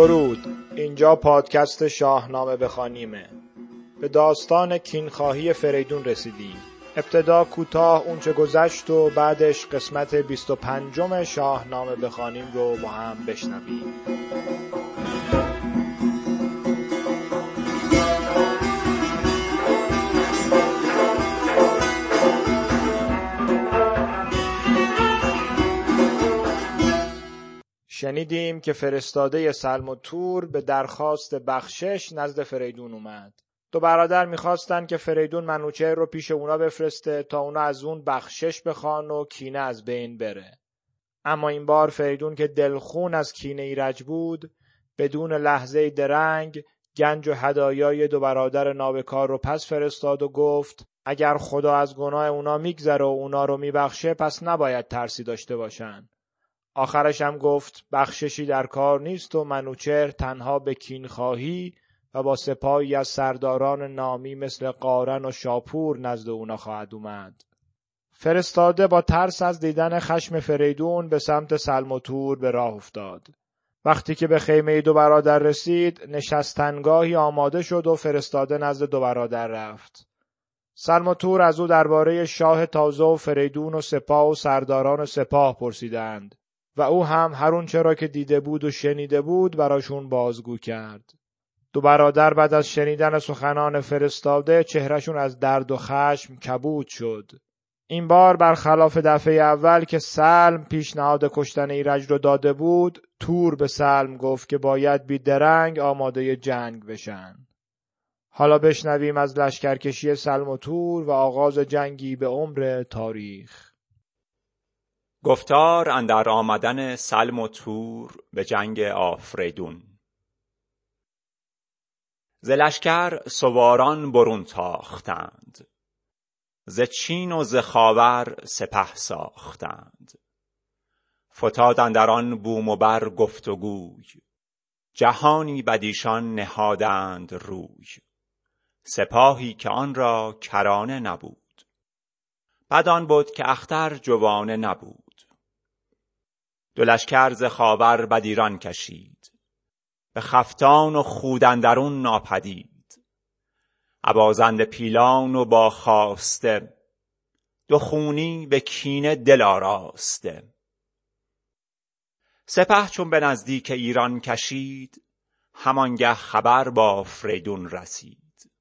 درود. اینجا پادکست شاهنامه بخوانیمه به داستان کینخواهی فریدون رسیدیم. ابتدا کوتاه اونچه گذشت و بعدش قسمت 25 شاهنامه بخوانیم رو با هم بشنویم. شنیدیم که فرستاده سلم و تور به درخواست بخشش نزد فریدون اومد. دو برادر می‌خواستن که فریدون منوچهر رو پیش اونا بفرسته تا اونا از اون بخشش بخوان و کینه از بین بره. اما این بار فریدون که دلخون از کینه ایرج بود بدون لحظه درنگ گنج و هدایای دو برادر نابکار رو پس فرستاد و گفت اگر خدا از گناه اونا میگذره و اونا رو میبخشه پس نباید ترسی داشته باشن. آخرش هم گفت بخششی در کار نیست و منوچهر تنها به کینخواهی و با سپاهی از سرداران نامی مثل قارن و شاپور نزد اونا خواهد اومد. فرستاده با ترس از دیدن خشم فریدون به سمت سلموتور به راه افتاد. وقتی که به خیمه دو برادر رسید نشستنگاهی آماده شد و فرستاده نزد دو برادر رفت. سلموتور از او درباره شاه تازه و فریدون و سپاه و سرداران سپاه پرسیدند. و او هم هر چرا که دیده بود و شنیده بود براشون بازگو کرد. دو برادر بعد از شنیدن سخنان فرستاده چهرشون از درد و خشم کبود شد. این بار برخلاف دفعه اول که سلم پیشنهاد کشتن ایرج رو داده بود تور به سلم گفت که باید بی درنگ آماده جنگ بشن. حالا بشنویم از لشکرکشی سلم و تور و آغاز جنگی به عمر تاریخ. گفتار اندر آمدن سلم و تور به جنگ آفریدون. ز لشکر سواران برون تاختند. ز چین و ز خاور سپه ساختند. فتاد اندر آن بوم و بر گفت و گوی. جهانی بدیشان نهادند روی. سپاهی که آن را کرانه نبود. بد آن بد که اختر جوانه نبود. دو لشکر ز خاور بدیران کشید. به خفتان و خود اندرون ناپدید. ابازنده پیلان و با خواسته دو خونی به کینه دل آراسته. سپه چون به نزدیک ایران کشید همانگه خبر با آفریدون رسید.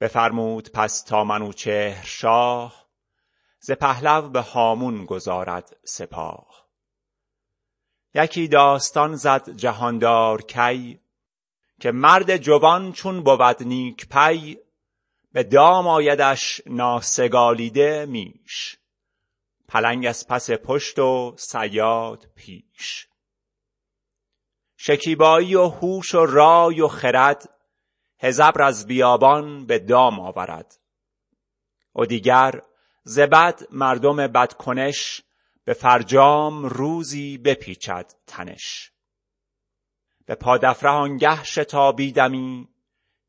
بفرمود پس تا منوچهر شاه ز پهلو به هامون گذارد سپاه. یکی داستان زد جهاندار کی که مرد جوان چون بود نیک پی به دام آیدش ناسگالیده میش. پلنگ از پس پشت و صیاد پیش. شکیبایی و هوش و رای و خرد هزبر از بیابان به دام آورد. و دیگر ز بد مردم بدکنش به فرجام روزی بپیچد تنش. به پادفره آنگه شتابیدمی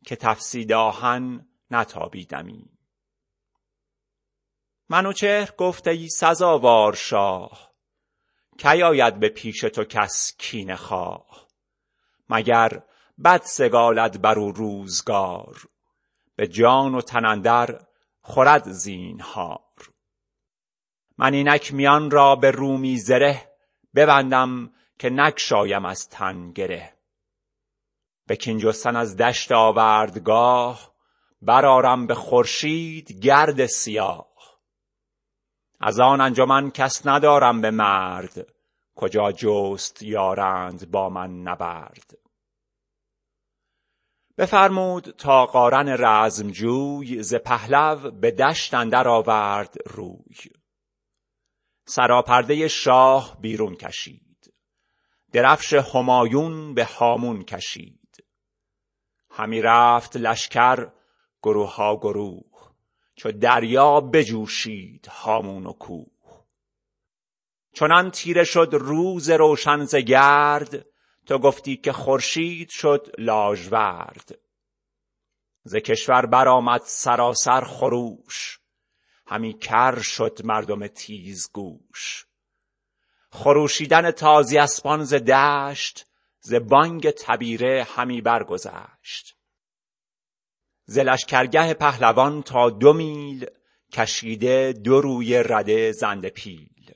که تفسید آهن نتابیدمی. منوچهر گفت ای سزاوار شاه کی آید به پیش تو کس کینه خواه؟ مگر بد سگالد بر او روزگار به جان و تن اندر خورد زینهار. من اینک میان را به رومی زره ببندم که نگشایم از تن گره. به کین جستن از دشت آوردگاه برآرم به خورشید گرد سیاه. از آن انجمن کس ندارم به مرد کجا جست یارند با من نبرد. بفرمود تا قارن رزمجوی ز پهلو به دشت اندر آورد روی. سراپرده شاه بیرون کشید. درفش همایون به هامون کشید. همی رفت لشکر گروه ها گروه چو دریا بجوشید هامون و کوه. چنان تیره شد روز روشن ز گرد تو گفتی که خورشید شد لاژورد. ز کشور برآمد سراسر خروش همی کر شد مردم تیزگوش. خروشیدن تازی اسپان ز دشت ز بانگ تبیره همی برگذشت. ز لشکرگه پهلوان تا دو میل کشیده دو روی رده زنده پیل.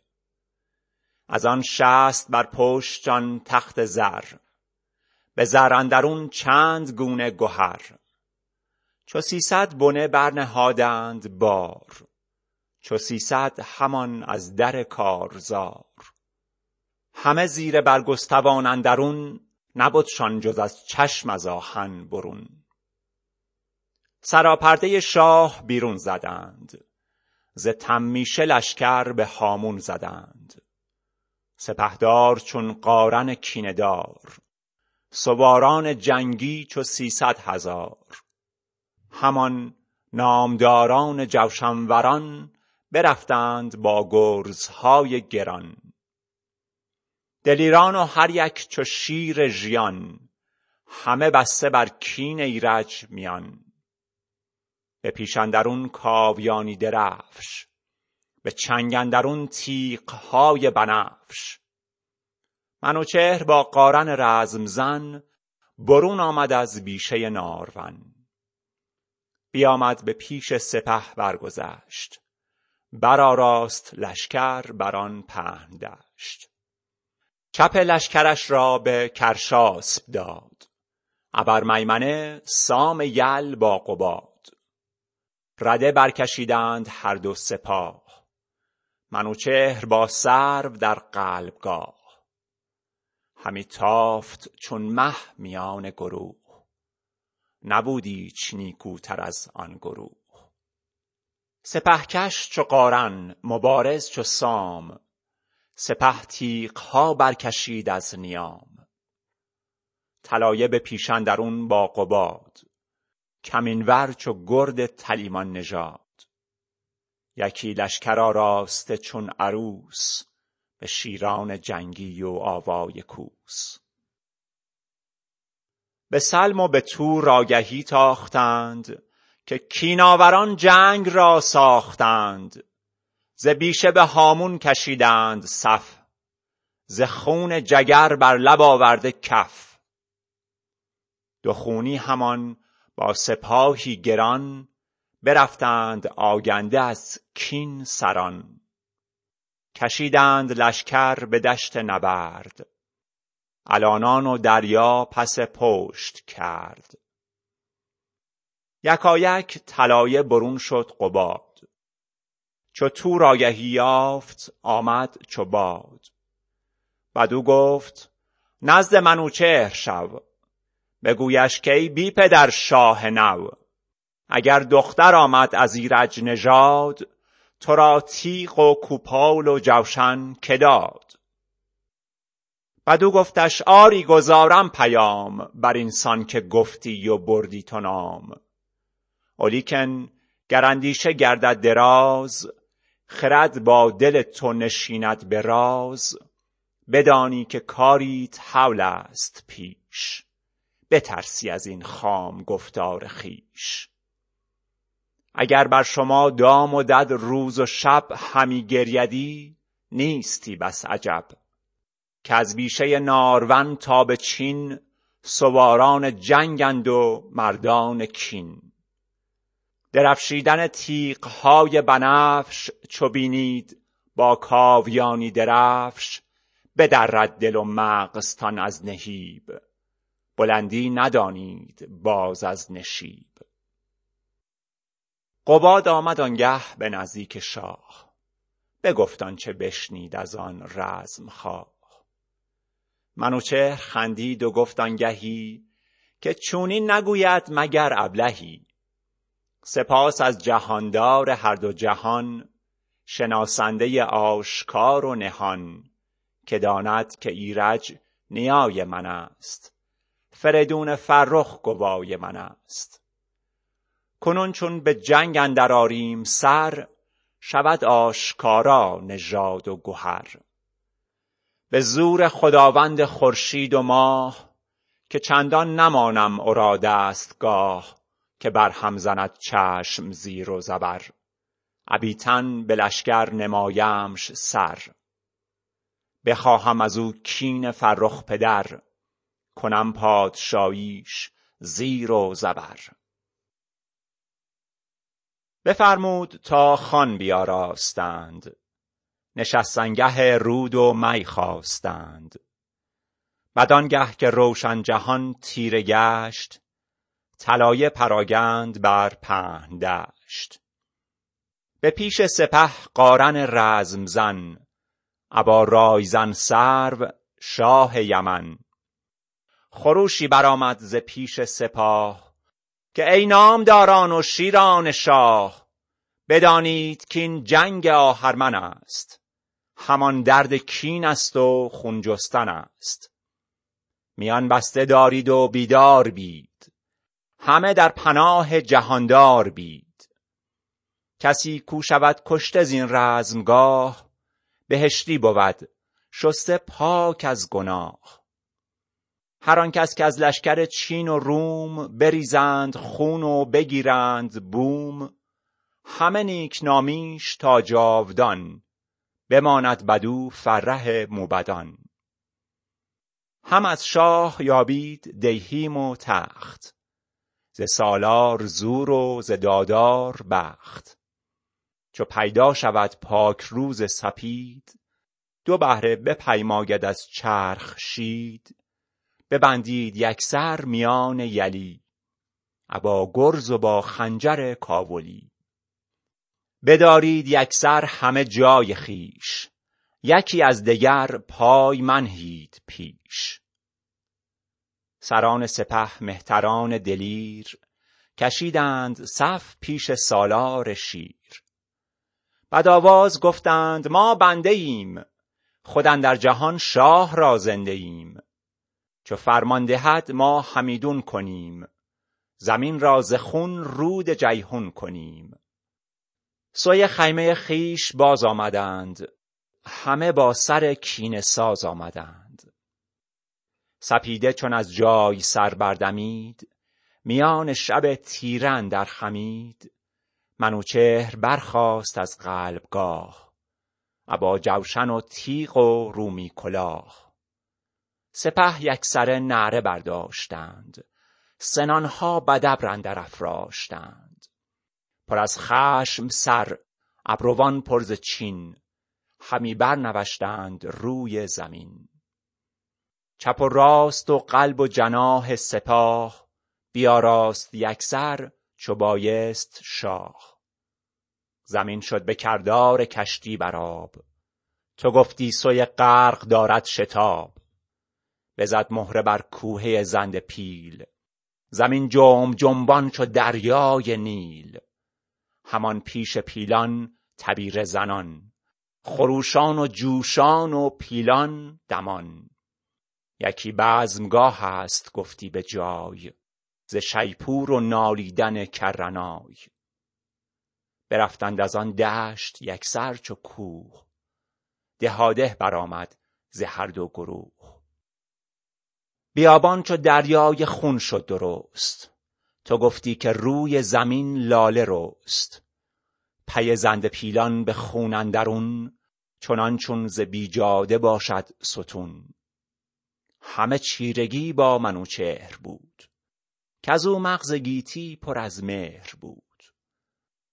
از آن شست بر پشت آن تخت زر به زر اندرون چند گونه گهر. چو سیصد بنه برنهادند بار. چو سیصد همان از در کارزار. همه زیر برگستوان اندرون نبدشان جز از چشم از آهن برون. سراپرده شاه بیرون زدند ز تمیشه لشکر به هامون زدند. سپهدار چون قارن کینه دار سواران جنگی چو سیصد هزار. همان نامداران جوشن وران برفتند با گرزهای گران. دلیران و هر یک چو شیر ژیان همه بسته بر کین ایرج میان. به پیش اندرون کاویانی درفش به چنگ اندرون تیغهای بنفش. منوچهر با قارن رزم زن برون آمد از بیشه نارون بیامد به پیش سپه برگذشت. برآراست لشکر بر آن پهن دشت. چپ لشکرش را به کرشاسب داد. ابر میمنه سام یل با قباد. رده برکشیدند هر دو سپاه. منوچهر با سرو در قلبگاه. همی تافت چون مه میان گروه. نبود ایچ نیکوتر از آن گروه. سپهکش چو قارن مبارز چو سام. سپه تیغها برکشید از نیام. طلایه به پیش اندرون با قباد کمین ور چو گرد تلیمان نژاد. یکی لشکر آراسته چون عروس به شیران جنگی و آوای کوس. به سلم و به تور آگهی تاختند. که کین آوران جنگ را ساختند. ز بیشه به هامون کشیدند صف. ز خون جگر بر لب آورده کف. دو خونی همان با سپاهی گران برفتند آگنده از کین سران. کشیدند لشکر به دشت نبرد. الانان و دریا پس پشت کرد. یکایک طلایه برون شد قباد. چو تور آگهی یافت آمد چو باد. بدو گفت نزد منوچهر شو. بگویش که ای بی پدر شاه نو. اگر دختر آمد از ایرج نژاد تو را تیغ و کوپال و جوشن که داد. بدو گفتش آری گزارم پیام بر این سان که گفتی و بردی تو نام. ولیکن گر اندیشه گردد دراز خرد با دل تو نشیند به راز. بدانی که کاریت هول است پیش بترسی از این خام گفتار خویش. اگر بر شما دام و دد روز و شب همی گریدی نیستی بس عجب. کز بیشه نارون تا به چین سواران جنگند و مردان کین. درفشیدن تیغهای بنفش چو بینید با کاویانی درفش بدرد دل و مغزتان از نهیب. بلندی ندانید باز از نشیب. قباد آمد آنگه به نزدیک شاه بگفت آنچه بشنید از آن رزمخواه منوچهر خندید و گفت آنگهی که چونین نگوید مگر ابلهی؟ سپاس از جهاندار هر دو جهان شناسنده آشکار و نهان که داند که ایرج نیای من است. فریدون فرخ گوای من است. کنون چون به جنگ اندر آریم سر شود آشکارا نژاد و گهر. به زور خداوند خورشید و ماه که چندان نمانم او را دستگاه که بر هم زند چشم زیر و زبر. ابیتن به لشکر نمایمش سر. بخواهم از او کین فرخ پدر کنم پادشاییش زیر و زبر. بفرمود تا خوان بیاراستند. نشستنگه رود و می خواستند. بدانگه که روشن جهان تیره گشت طلایه پراگند بر پهن دشت. به پیش سپه قارن رزم زن ابا رایزن سرو شاه یمن. خروشی برآمد ز پیش سپاه که ای نامداران و شیران شاه بدانید کاین جنگ آهرمن است. همان درد کین است و خون جستن است. میان بسته دارید و بیدار بید. همه در پناه جهاندار بید. کسی کو شود کشته زین رزمگاه بهشتی بود شسته پاک از گناه. هر آن کس که از لشکر چین و روم بریزند خون و بگیرند بوم همه نیکنامیش تا جاودان بماند بدو فرح موبدان. هم از شاه یابید دیهیم و تخت. ز سالار زور و ز دادار بخت. چو پیدا شود پاک روز سپید دو بهره بپیماید از چرخ شید. ببندید یکسر میان یلی ابا گرز و با خنجر کاولی. بدارید یکسر همه جای خویش یکی از دگر پای منهید پیش. سران سپه مهتران دلیر کشیدند صف پیش سالار شیر. بدآواز گفتند ما بنده ایم خود اندر جهان شاه را زنده ایم. چو فرمان دهد ما همیدون کنیم زمین را ز خون رود جیحون کنیم. سوی خیمه خویش باز آمدند همه با سر کینه ساز آمدند. سپیده چون از جای سر بردمید میان شب تیره اندر خمید. منوچهر برخاست از قلبگاه ابا جوشن و تیغ و رومی کلاه. سپه یکسره نعره برداشتند سنانها بدابر اندر افراشتند. پر از خشم سر ابروان پر ز چین همی برنوشتند روی زمین. چپ و راست و قلب و جناح سپاه بیاراست یکسر چو بایست شاه. زمین شد به کردار کشتی بر آب. تو گفتی سوی غرق دارد شتاب. بزد مهره بر کوهه زند پیل. زمین جنب جنبان چو دریای نیل. همان پیش پیلان تبیره زنان. خروشان و جوشان و پیلان دمان. یکی بزمگاه است گفتی به جای ز شیپور و نالیدن کرنای. برفتند از آن دشت یکسر چو کوه دهاده برآمد ز هر دو گروه. بیابان چو دریای خون شد درست تو گفتی که روی زمین لاله رست. پی زنده پیلان به خون اندرون چنان چون ز بیجاده باشد ستون. همه چیرگی با منوچهر بود. کزو مغز گیتی پر از مهر بود.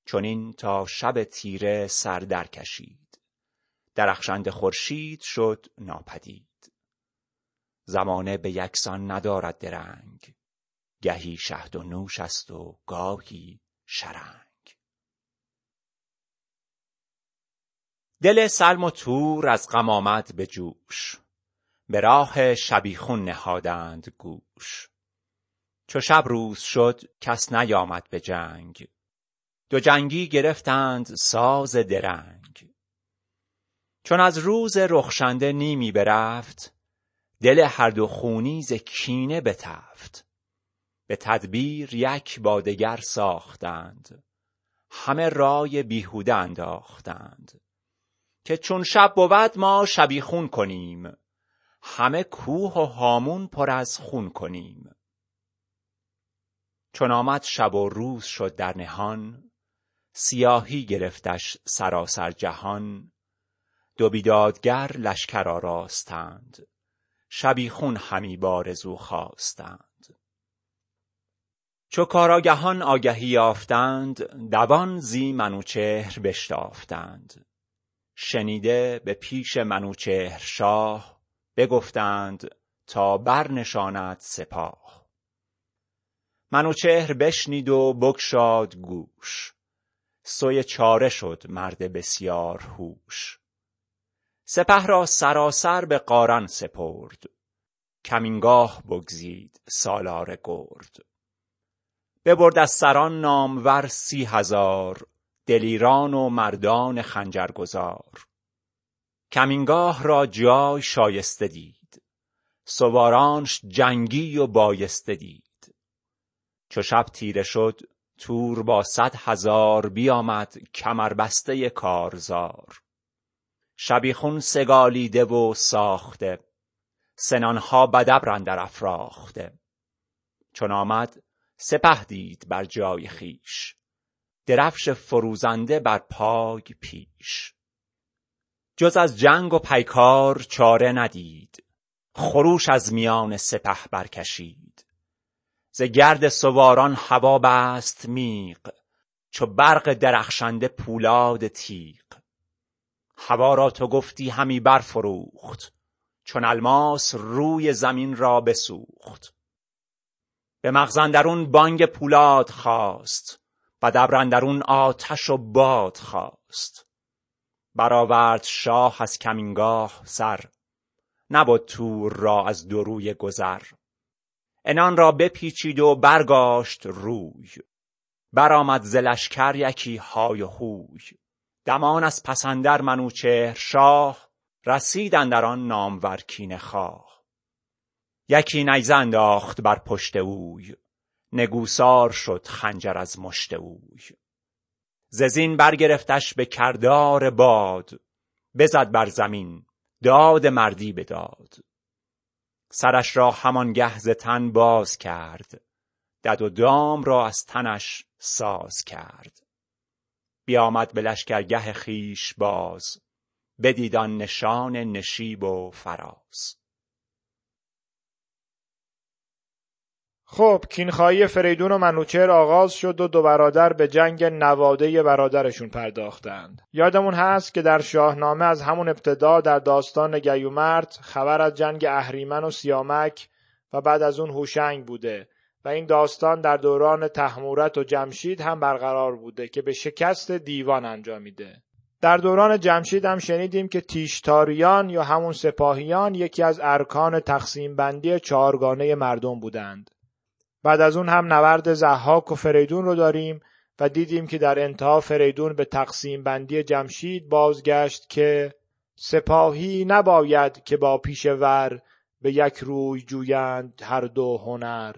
چنین تا شب تیره سر در کشید. درخشنده خورشید شد ناپدید. زمانه به یکسان ندارد درنگ. گهی شهد و نوش است و گاهی شرنگ. دل سلم و تور از غم آمد به جوش. به راه شبیخون نهادند گوش. چو شب روز شد کس نیامد به جنگ. دو جنگی گرفتند ساز درنگ. چون از روز رخشنده نیمی برفت دل هر دو خونی ز کینه بتفت. به تدبیر یک با دگر ساختند. همه رای بیهوده انداختند. که چون شب بود ما شبیخون کنیم. همه کوه و هامون پر از خون کنیم. چون آمد شب و روز شد در نهان سیاهی گرفتش سراسر جهان. دو بیدادگر لشکر آراستند شبیخون همی بارزو خواستند. چو کاراگهان آگهی یافتند دوان زی منوچهر بشتافتند. شنیده به پیش منوچهر شاه بگفتند تا برنشاند سپاه. منوچهر بشنید و بگشاد گوش. سوی چاره شد مرد بسیار هوش. سپه را سراسر به قارن سپرد. کمینگاه بگزید سالار گرد. ببرد از سران نامور سی هزار دلیران و مردان خنجرگزار. کمینگاه را جای شایسته دید. سوارانش جنگی و بایسته دید. چو شب تیره شد تور با صد هزار بیامد کمربسته کارزار. شبیخون سگالیده و ساخته سنانها بدبر اندر افراخته. چون آمد سپه دید بر جای خویش درفش فروزنده بر پای پیش. جز از جنگ و پیکار چاره ندید. خروش از میان سپه برکشید. ز گرد سواران هوا بست میغ چو برق درخشنده پولاد تیغ. هوا را تو گفتی همی برفروخت چون الماس روی زمین را بسوخت. به مغز اندرون بانگ پولاد خاست بدبر اندرون آتش و باد خاست برآورد شاه از کمینگاه سر نبد تور را از دو رویه گذر. عنان را بپیچید و برگاشت روی. برآمد ز لشکر یکی های و هوی. دمان از پس اندر منوچهر شاه رسید اندر آن نامور کینه خواه. یکی نیزه انداخت بر پشت اوی. نگوسار شد خنجر از مشت اوی. ز زین برگرفتش به کردار باد بزد بر زمین داد مردی بداد سرش را همانگه ز تن باز کرد دد و دام را از تنش ساز کرد. بیامد به لشکرگه خویش باز بدید آن نشان نشیب و فراز. خب کینخواهی فریدون و منوچهر آغاز شد و دو برادر به جنگ نواده برادرشون پرداختند. یادمون هست که در شاهنامه از همون ابتدا در داستان گیومرد خبر از جنگ اهریمن و سیامک و بعد از اون هوشنگ بوده و این داستان در دوران تحمورت و جمشید هم برقرار بوده که به شکست دیوان انجامیده در دوران جمشید هم شنیدیم که تیشتاریان یا همون سپاهیان یکی از ارکان تقسیم بندی چهارگانه مردم بودند. بعد از اون هم نورد زحاک و فریدون رو داریم و دیدیم که در انتها فریدون به تقسیم بندی جمشید بازگشت که سپاهی نباید که با پیش ور به یک روی جویند هر دو هنر.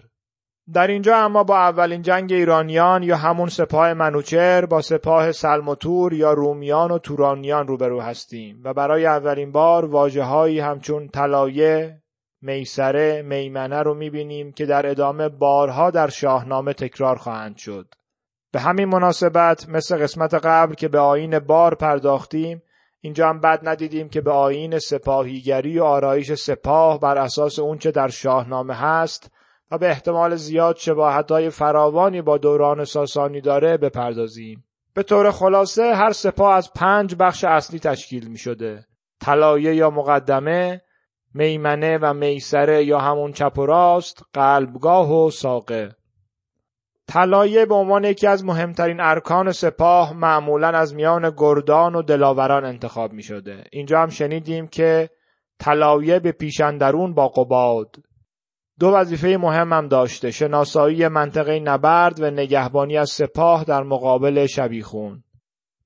در اینجا اما با اولین جنگ ایرانیان یا همون سپاه منوچر با سپاه سلموتور یا رومیان و تورانیان روبرو هستیم و برای اولین بار واجه هایی همچون طلایه، میسره، میمنه رو می‌بینیم که در ادامه بارها در شاهنامه تکرار خواهند شد. به همین مناسبت مثل قسمت قبل که به آین بار پرداختیم اینجا هم بد ندیدیم که به آین سپاهیگری و آرایش سپاه بر اساس اونچه در شاهنامه هست و به احتمال زیاد های فراوانی با دوران ساسانی داره بپردازیم. به طور خلاصه هر سپاه از پنج بخش اصلی تشکیل می شده. یا مقدمه، میمنه و میسره یا همون چپ و راست، قلبگاه و ساقه. طلایه به عنوان یکی از مهمترین ارکان سپاه معمولا از میان گردان و دلاوران انتخاب می شده. اینجا هم شنیدیم که طلایه به پیشندرون با قباد دو وظیفه مهم هم داشته شناسایی منطقه نبرد و نگهبانی از سپاه در مقابل شبیخون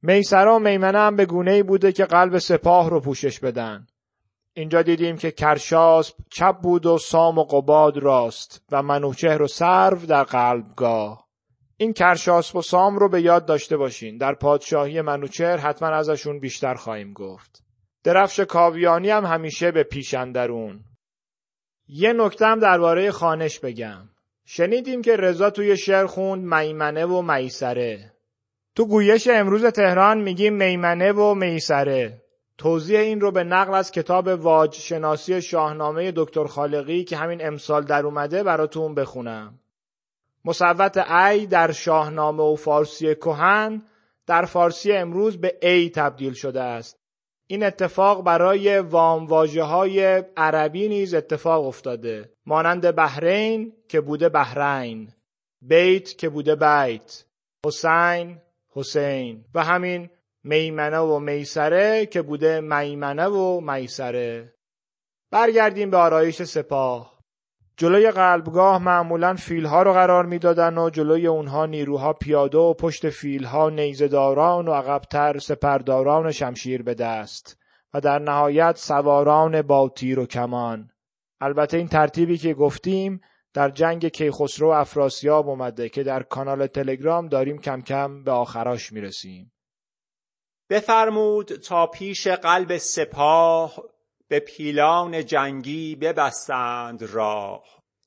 میسرا و میمنه هم به گونه ای بوده که قلب سپاه رو پوشش بدن اینجا دیدیم که کرشاسب چپ بود و سام و قباد راست و منوچهر و سرو در قلبگاه. این کرشاسب و سام رو به یاد داشته باشین. در پادشاهی منوچهر حتما ازشون بیشتر خواهیم گفت. درفش کاویانی هم همیشه به پیشندرون یه نکته هم درباره خانش بگم. شنیدیم که رضا توی شعر خوند میمنه و میسره. تو گویش امروز تهران میگیم میمنه و میسره. توضیح این رو به نقل از کتاب واج شناسی شاهنامه دکتر خالقی که همین امسال در اومده براتون بخونم. مصوت ای در شاهنامه و فارسی کهن در فارسی امروز به ای تبدیل شده است. این اتفاق برای وام های عربی نیز اتفاق افتاده. مانند بحرین که بوده بحرین، بیت که بوده بیت، حسین، حسین و همین میمنه و میسره که بوده میمنه و میسره. برگردیم به آرایش سپاه. جلوی قلبگاه معمولا فیلها رو قرار می‌دادن و جلوی اونها نیروها پیاده و پشت فیلها نیزداران و عقبتر سپرداران شمشیر به دست و در نهایت سواران با تیر و کمان. البته این ترتیبی که گفتیم در جنگ کیخسرو افراسیاب اومده که در کانال تلگرام داریم کم کم به آخراش می‌رسیم. بفرمود تا پیش قلب سپاه به پیلان جنگی ببستند راه.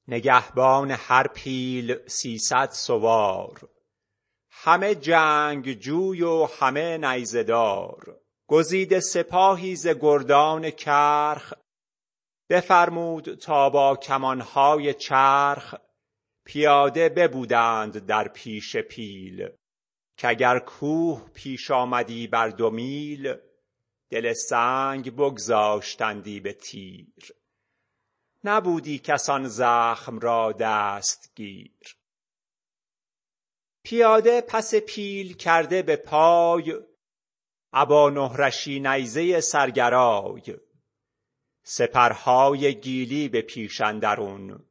نگهبان هر پیل سیصد سوار. همه جنگ جوی و همه نیزدار گزیده سپاهی ز گردان کرخ بفرمود تا با کمانهای چرخ. پیاده ببودند در پیش پیل. که اگر کوه پیش آمدی بر دو میل دل سنگ بگذاشتندی به تیر. نبودی کسان زخم را دستگیر. پیاده پس پیل کرده به پای ابا نهرشی نیزه سرگرای. سپرهای گیلی به پیش اندرون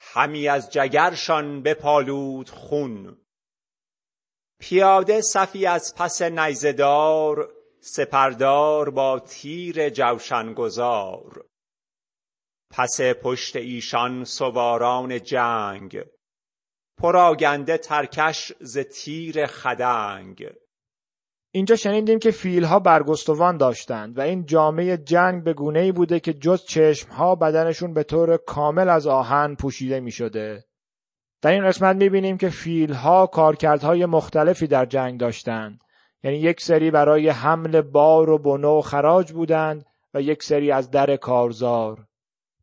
همی از جگرشان بپالود خون. پیاده صفی از پس نیزدار سپردار با تیر جوشن گذار پس پشت ایشان سواران جنگ پراگنده ترکش ز تیر خدنگ اینجا شنیدیم که فیلها برگستوان داشتند و این جامعه جنگ به گونه ای بوده که جز چشمها بدنشون به طور کامل از آهن پوشیده می شده. در این قسمت می بینیم که فیلها کارکردهای مختلفی در جنگ داشتند. یعنی یک سری برای حمل بار و بنو و خراج بودند و یک سری از در کارزار.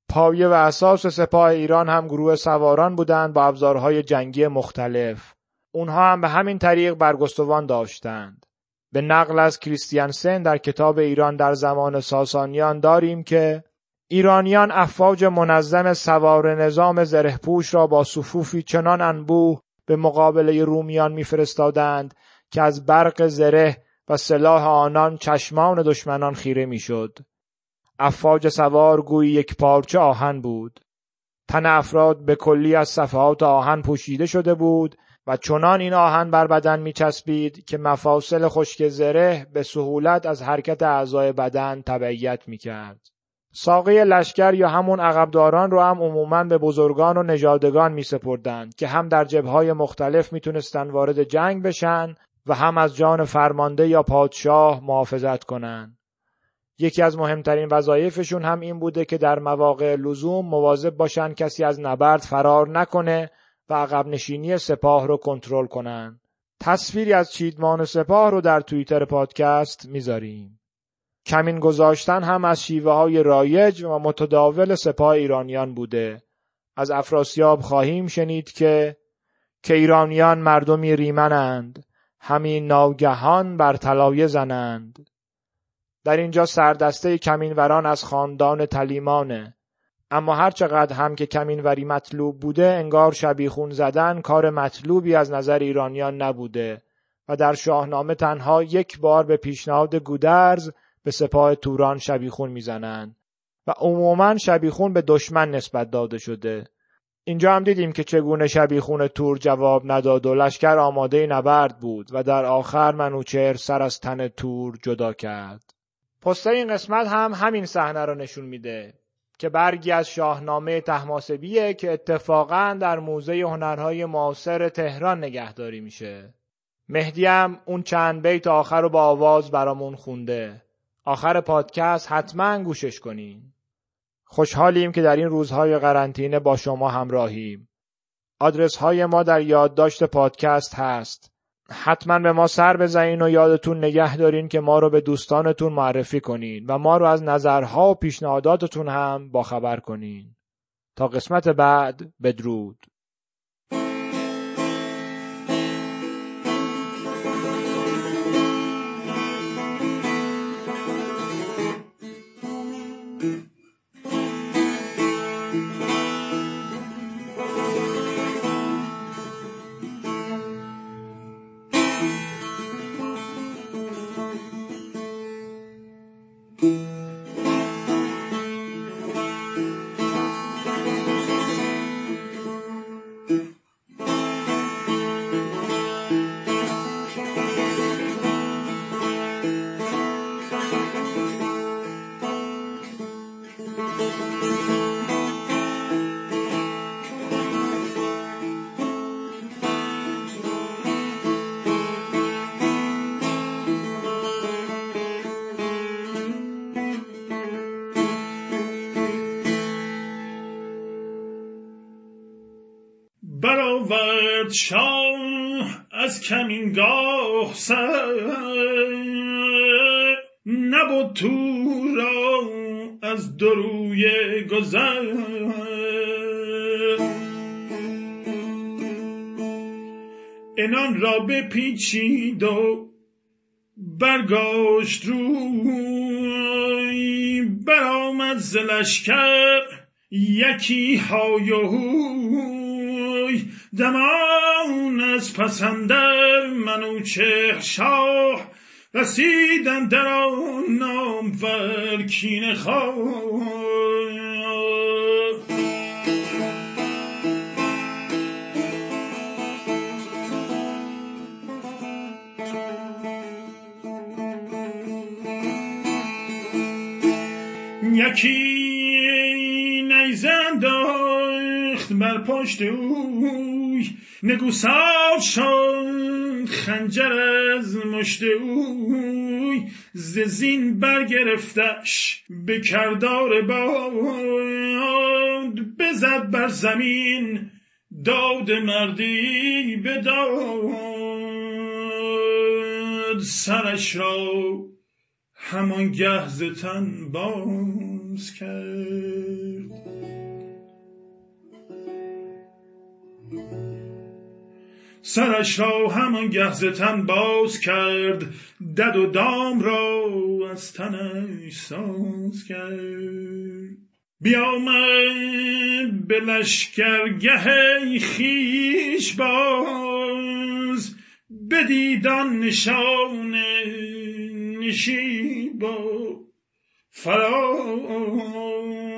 پایه و اساس سپاه ایران هم گروه سواران بودند با ابزارهای جنگی مختلف. اونها هم به همین طریق برگستوان داشتند. به نقل از کریستیانسن در کتاب ایران در زمان ساسانیان داریم که ایرانیان افواج منظم سوار نظام زرهپوش را با صفوفی چنان انبوه به مقابله رومیان میفرستادند که از برق زره و سلاح آنان چشمان دشمنان خیره می‌شد. افواج سوار گویی یک پارچه آهن بود. تن افراد به کلی از صفحات آهن پوشیده شده بود و چنان این آهن بر بدن می چسبید که مفاصل خشک زره به سهولت از حرکت اعضای بدن تبعیت می کرد. ساقه لشکر یا همون عقبداران رو هم عموما به بزرگان و نژادگان می سپردند که هم در جبههای مختلف می‌تونستند وارد جنگ بشن و هم از جان فرمانده یا پادشاه محافظت کنند. یکی از مهمترین وظایفشون هم این بوده که در مواقع لزوم مواظب باشن کسی از نبرد فرار نکنه و عقب نشینی سپاه رو کنترل کنن. تصویری از چیدمان سپاه رو در توییتر پادکست می‌ذاریم. کمین گذاشتن هم از شیوه های رایج و متداول سپاه ایرانیان بوده. از افراسیاب خواهیم شنید که که ایرانیان مردمی ریمنند همین ناگهان بر طلایه زنند در اینجا سردسته کمینوران از خاندان تلیمانه اما هر چقدر هم که کمینوری مطلوب بوده انگار شبیخون زدن کار مطلوبی از نظر ایرانیان نبوده و در شاهنامه تنها یک بار به پیشنهاد گودرز به سپاه توران شبیخون می‌زنند و عموما شبیخون به دشمن نسبت داده شده. اینجا هم دیدیم که چگونه شبیخون تور جواب نداد و لشکر آماده نبرد بود و در آخر منوچهر سر از تن تور جدا کرد. پستر این قسمت هم همین صحنه رو نشون میده که برگی از شاهنامه تحماسبیه که اتفاقا در موزه هنرهای معاصر تهران نگهداری میشه. مهدی هم اون چند بیت آخر رو با آواز برامون خونده. آخر پادکست حتما گوشش کنین. خوشحالیم که در این روزهای قرنطینه با شما همراهیم. آدرس های ما در یادداشت پادکست هست. حتما به ما سر بزنین و یادتون نگه دارین که ما رو به دوستانتون معرفی کنین و ما رو از نظرها و پیشنهاداتتون هم باخبر کنین. تا قسمت بعد بدرود. برآورد شاه از کمینگاه سر نبود تو را از دروی گذر. انان را بپیچید و برگاشت روی. برآمد ز لشکر یکی های و هوی. دمان از پسندر منوچهر شاه رسیدن در آن نامور کینه خواه. یکی بر پشت اوی نگوسار شد خنجر از مشت اوی ز زین برگرفتش به کردار باد بزد بر زمین داد مردی بداد سرش را همان گه ز تن باز کرد. سرش را همان گه ز تن باز کرد دد و دام را از تنش ساز کرد. بیامد به لشکرگه خویش باز بدیدان نشان نشیب و فراز.